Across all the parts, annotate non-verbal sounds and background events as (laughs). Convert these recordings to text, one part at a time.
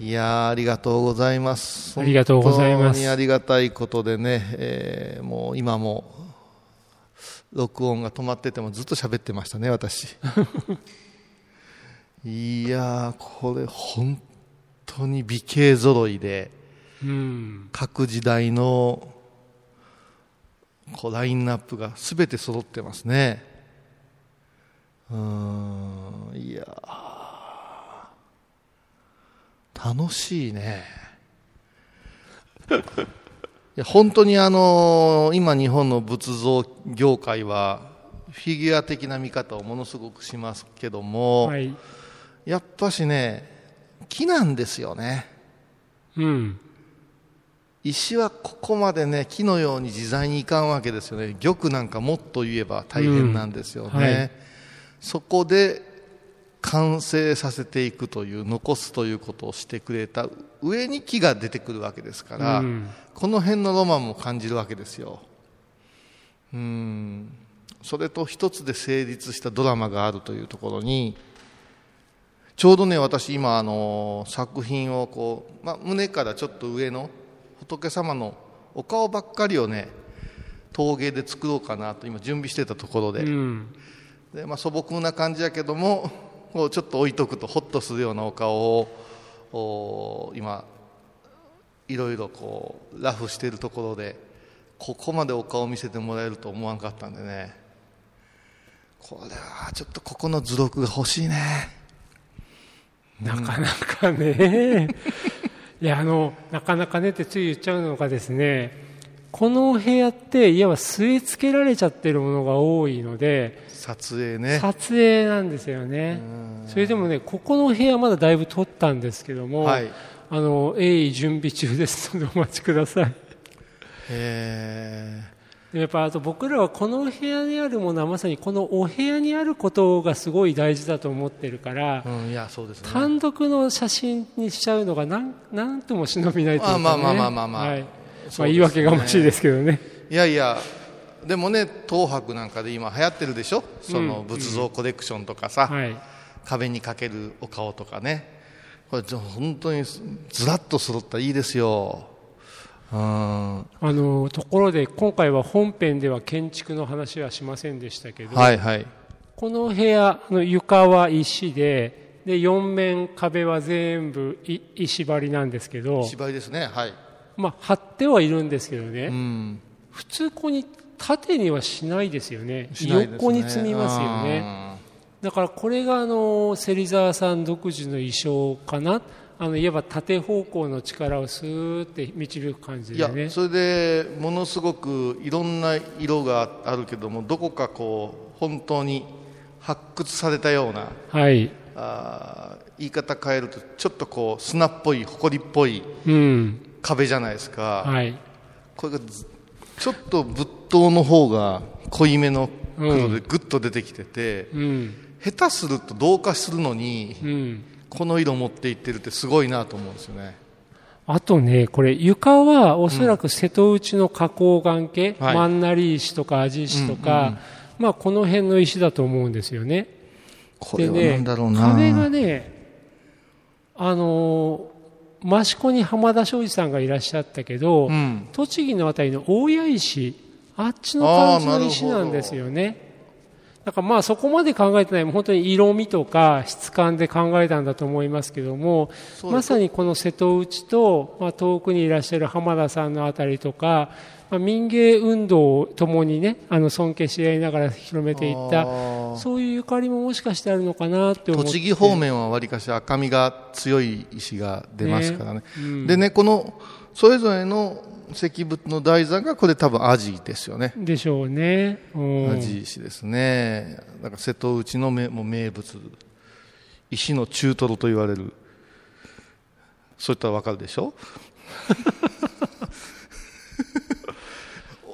いやありがとうございます。ありがとうございます。本当にありがたいことでね、えーもう今も録音が止まっててもずっと喋ってましたね私。(laughs) いやーこれ本当に美形揃いでうん。各時代のこうラインナップが全て揃ってますね。うーんいやー楽しいね。(laughs) いや本当にあの今日本の仏像業界はフィギュア的な見方をものすごくしますけども、はい。やっぱしね木なんですよね。うん。石はここまでね木のように自在にいかんわけですよね。玉なんかもっと言えば大変なんですよね、うん。はい。そこで完成させていくという残すということをしてくれた上に木が出てくるわけですから、うん。この辺のロマンも感じるわけですよ。うん。それと一つで成立したドラマがあるというところにちょうどね私今あの作品をこう、まあ、胸からちょっと上の仏様のお顔ばっかりをね陶芸で作ろうかなと今準備してたところで,、うん。でまあ、素朴な感じやけどもこうちょっと置いとくとホッとするようなお顔を今いろいろこうラフしているところでここまでお顔を見せてもらえると思わんかったんでね。これはちょっとここの図録が欲しいね。なかなかね、いやあのなかなかねってつい言っちゃうのがですねこのお部屋っていわば据え付けられちゃってるものが多いので撮影ね。撮影なんですよね。それでもねここの部屋まだだいぶ撮ったんですけども、はい。あの鋭意準備中です。のでお待ちください。えでやっぱあと僕らはこの部屋にあるものはまさにこのお部屋にあることがすごい大事だと思ってるから、ーうん、いやそうですね。単独の写真にしちゃうのがなんなんとも忍びないというか、ね、あまあまあまあまあまあ。はいまあ、言い訳がましいですけどね。いやいやでもね東博なんかで今流行ってるでしょ？その仏像コレクションとかさ、はい。壁にかけるお顔とかね。これ本当にずらっと揃ったらいいですよ。うん。あのところで今回は本編では建築の話はしませんでしたけど、はいはい。この部屋の床は石でで4面壁は全部い石張りなんですけど、芝居ですね。はいまあ、張ってはいるんですけどね、うん。普通ここに縦にはしないですよね。ね。横に積みますよね。だからこれがあの芹沢さん独自の衣装かな。あのいわば縦方向の力をスーって導く感じいやでねそれでものすごくいろんな色があるけどもどこかこう本当に発掘されたようなはい。あー言い方変えるとちょっとこう砂っぽい埃っぽいうん壁じゃないですか、はい。これがずちょっと仏塔の方が濃いめの黒でグッと出てきてて、うん。下手すると同化するのにうん。この色持っていってるってすごいなと思うんですよね。あとねこれ床はおそらく瀬戸内の花崗岩系、はい。マンナリ石とかアジ石とか、まあこの辺の石だと思うんですよね。これはでねなんだろうな、壁がねあの益子に浜田庄司さんがいらっしゃったけど、うん。栃木のあたりの大谷石あっちの感じの石なんですよねだからまあそこまで考えてない本当に色味とか質感で考えたんだと思いますけどもまさにこの瀬戸内と、まあ、遠くにいらっしゃる浜田さんのあたりとか、まあ、民芸運動をともにねあの尊敬し合いながら広めていったそういうゆかりももしかしてあるのかなって思って。栃木方面はわりかし赤みが強い石が出ますからね。ね。うん。でねこのそれぞれの石仏の台座がこれ多分アジですよね。でしょうね、うん。アジ石ですね。だから瀬戸内のめもう名物石の中トロと言われる。そういったらわかるでしょ？(laughs)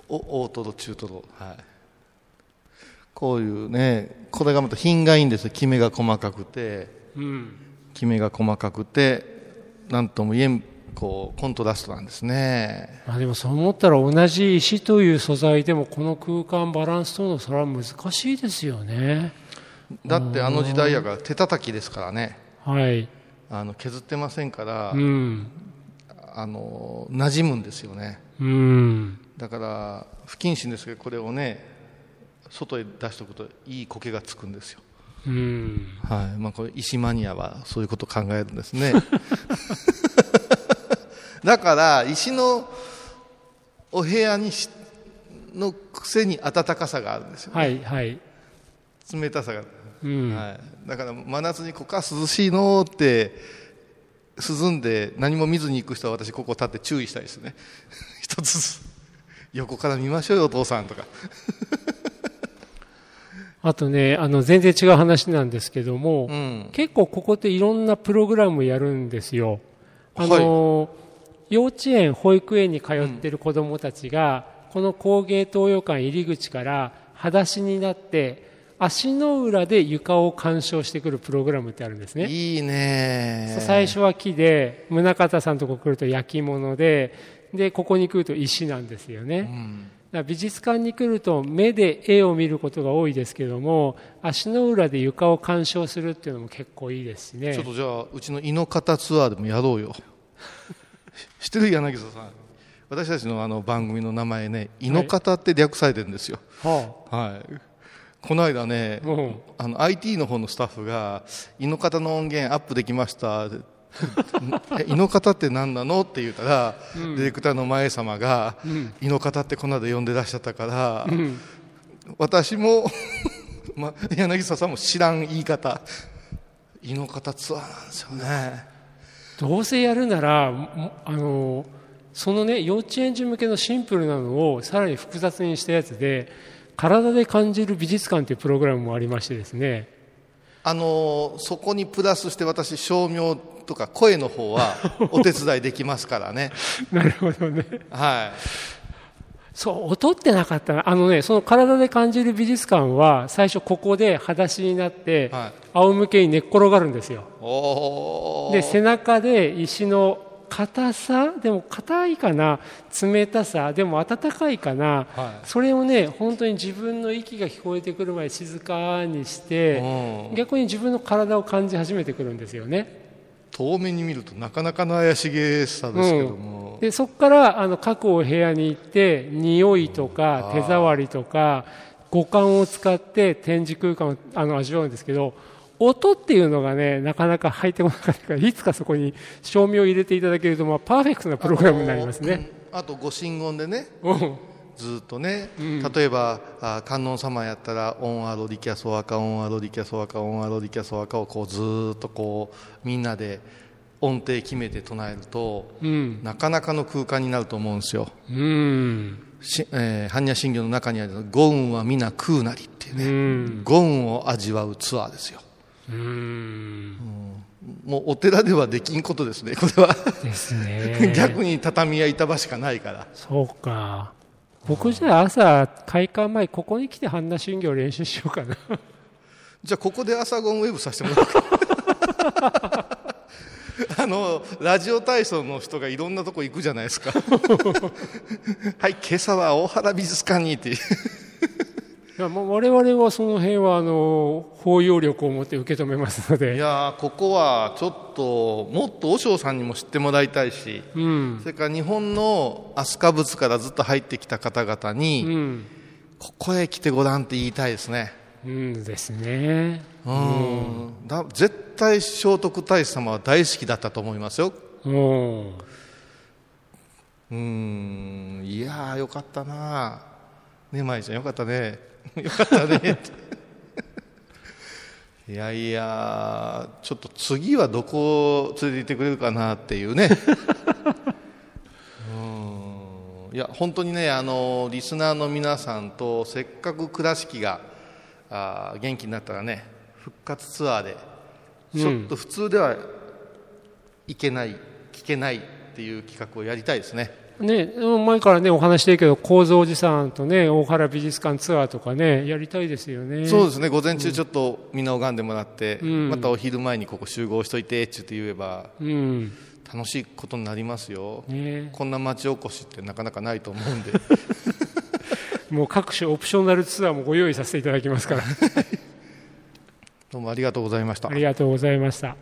お大トロ中トロ。はい。こういうねこれがまた品がいいんですよ。きめが細かくて。うん。きめが細かくてなんとも言えんこうコントラストなんですね。まあ、でもそう思ったら同じ石という素材でもこの空間バランスとるのそれは難しいですよね。だってあの時代やから手叩きですからね。はい。あの削ってませんから、うん。あの馴染むんですよね。うん。だから不謹慎ですけどこれをね外へ出しておくといい苔がつくんですよ。うん。はい。まあ、これ石マニアはそういうことを考えるんですね (laughs) だから石のお部屋にしのくせに暖かさがあるんですよ、はいはい。冷たさが、うん。はい、だから真夏にここは涼しいのって涼んで何も見ずに行く人は私ここ立って注意したいですね。(laughs) 一つずつ。横から見ましょうよお父さんとか。(laughs) あとねあの全然違う話なんですけども、うん。結構ここっていろんなプログラムやるんですよ。あの、幼稚園、保育園に通ってる子どもたちが、この工芸東洋館入り口から裸足になって足の裏で床を鑑賞してくるプログラムってあるんですね。いいね最初は木で宗像さんのとこ来ると焼き物ででここに来ると石なんですよね。うん美術館に来ると目で絵を見ることが多いですけども足の裏で床を鑑賞するっていうのも結構いいですしねちょっとじゃあうちの井の方ツアーでもやろうよ知 (laughs) ってる柳沢さん。私たちのあの番組の名前ね井の方って略されてるんですよ。ははい、この間ねあうん。あの IT の方のスタッフが「井の方の音源アップできました」(laughs) え井の方って何なの?」って言ったら、ディレクターの前様が「井の方ってこの間呼んでらっしゃったから、私も、(laughs) ま、柳沢さんも知らん言い方。井の方ツアーなんですよねどうせやるならもあのそのね幼稚園児向けのシンプルなのをさらに複雑にしたやつで体で感じる美術館というプログラムもありましてですね。あのそこにプラスして私照明とか声の方は (laughs) お手伝いできますからね。なるほどね。はい。そう音ってなかったな。あのねその体で感じる美術館は最初ここで裸足になって、はい仰向けに寝っ転がるんですよ。で背中で石の硬さでも硬いかな冷たさでも温かいかな、はい。それをね本当に自分の息が聞こえてくるまで静かにしてうん。逆に自分の体を感じ始めてくるんですよね。遠目に見るとなかなかの怪しげさですけども、でそこからあの各お部屋に行って匂いとか手触りとか五感を使って展示空間をあの味わうんですけど音っていうのがねなかなか入ってこなかったからいつかそこに照明を入れていただけると、まあ、パーフェクトなプログラムになりますね。うんあとご神言でねうんずっとね、例えばあ観音様やったら「オンアロリキャソワカオンアロリキャソワカオンアロリキャソワカ」をこうずーっとこうみんなで音程決めて唱えると、うんなかなかの空間になると思うんですよ。うんしえー般若心経の中にある「五運は皆空なり」っていううね、ん五運を味わうツアーですよ。うん。もうお寺ではできんことですね、(laughs) これは。ですね。逆に畳や板場しかないから。そうか。僕じゃあ朝開館前ここに来て般若心経練習しようかな。(laughs) じゃあここで朝ゴンウェブさせてもらおうか。(laughs) あのラジオ体操の人がいろんなとこ行くじゃないですか。はい今朝は大原美術館にっていやもう我々はその辺はあの包容力を持って受け止めますのいで、やーここはちょっともっと和尚さんにも知ってもらいたいしうん。それから日本の飛鳥仏からずっと入ってきた方々に、うん。ここへ来てごらんって言いたいですね。うんですね。うん。だ絶対聖徳太子様は大好きだったと思いますよ。うんうん。いやーよかったなねまいちゃんよかったね (laughs) よかったねって。いやいやちょっと次はどこを連れて行ってくれるかなっていうね。(laughs) うん。いや本当にねあのリスナーの皆さんとせっかく倉敷があー元気になったらね復活ツアーでちょっと普通では行けない聞けないっていう企画をやりたいですねね、前からねお話してるけど構造寺さんとね大原美術館ツアーとかねやりたいですよね。そうですね。午前中ちょっとみんな拝んでもらって、ん。またお昼前にここ集合しといてって言えばうん。楽しいことになりますよ、ね。こんな町おこしってなかなかないと思うんで。(laughs) もう各種オプショナルツアーもご用意させていただきますから。(laughs) どうもありがとうございました。ありがとうございました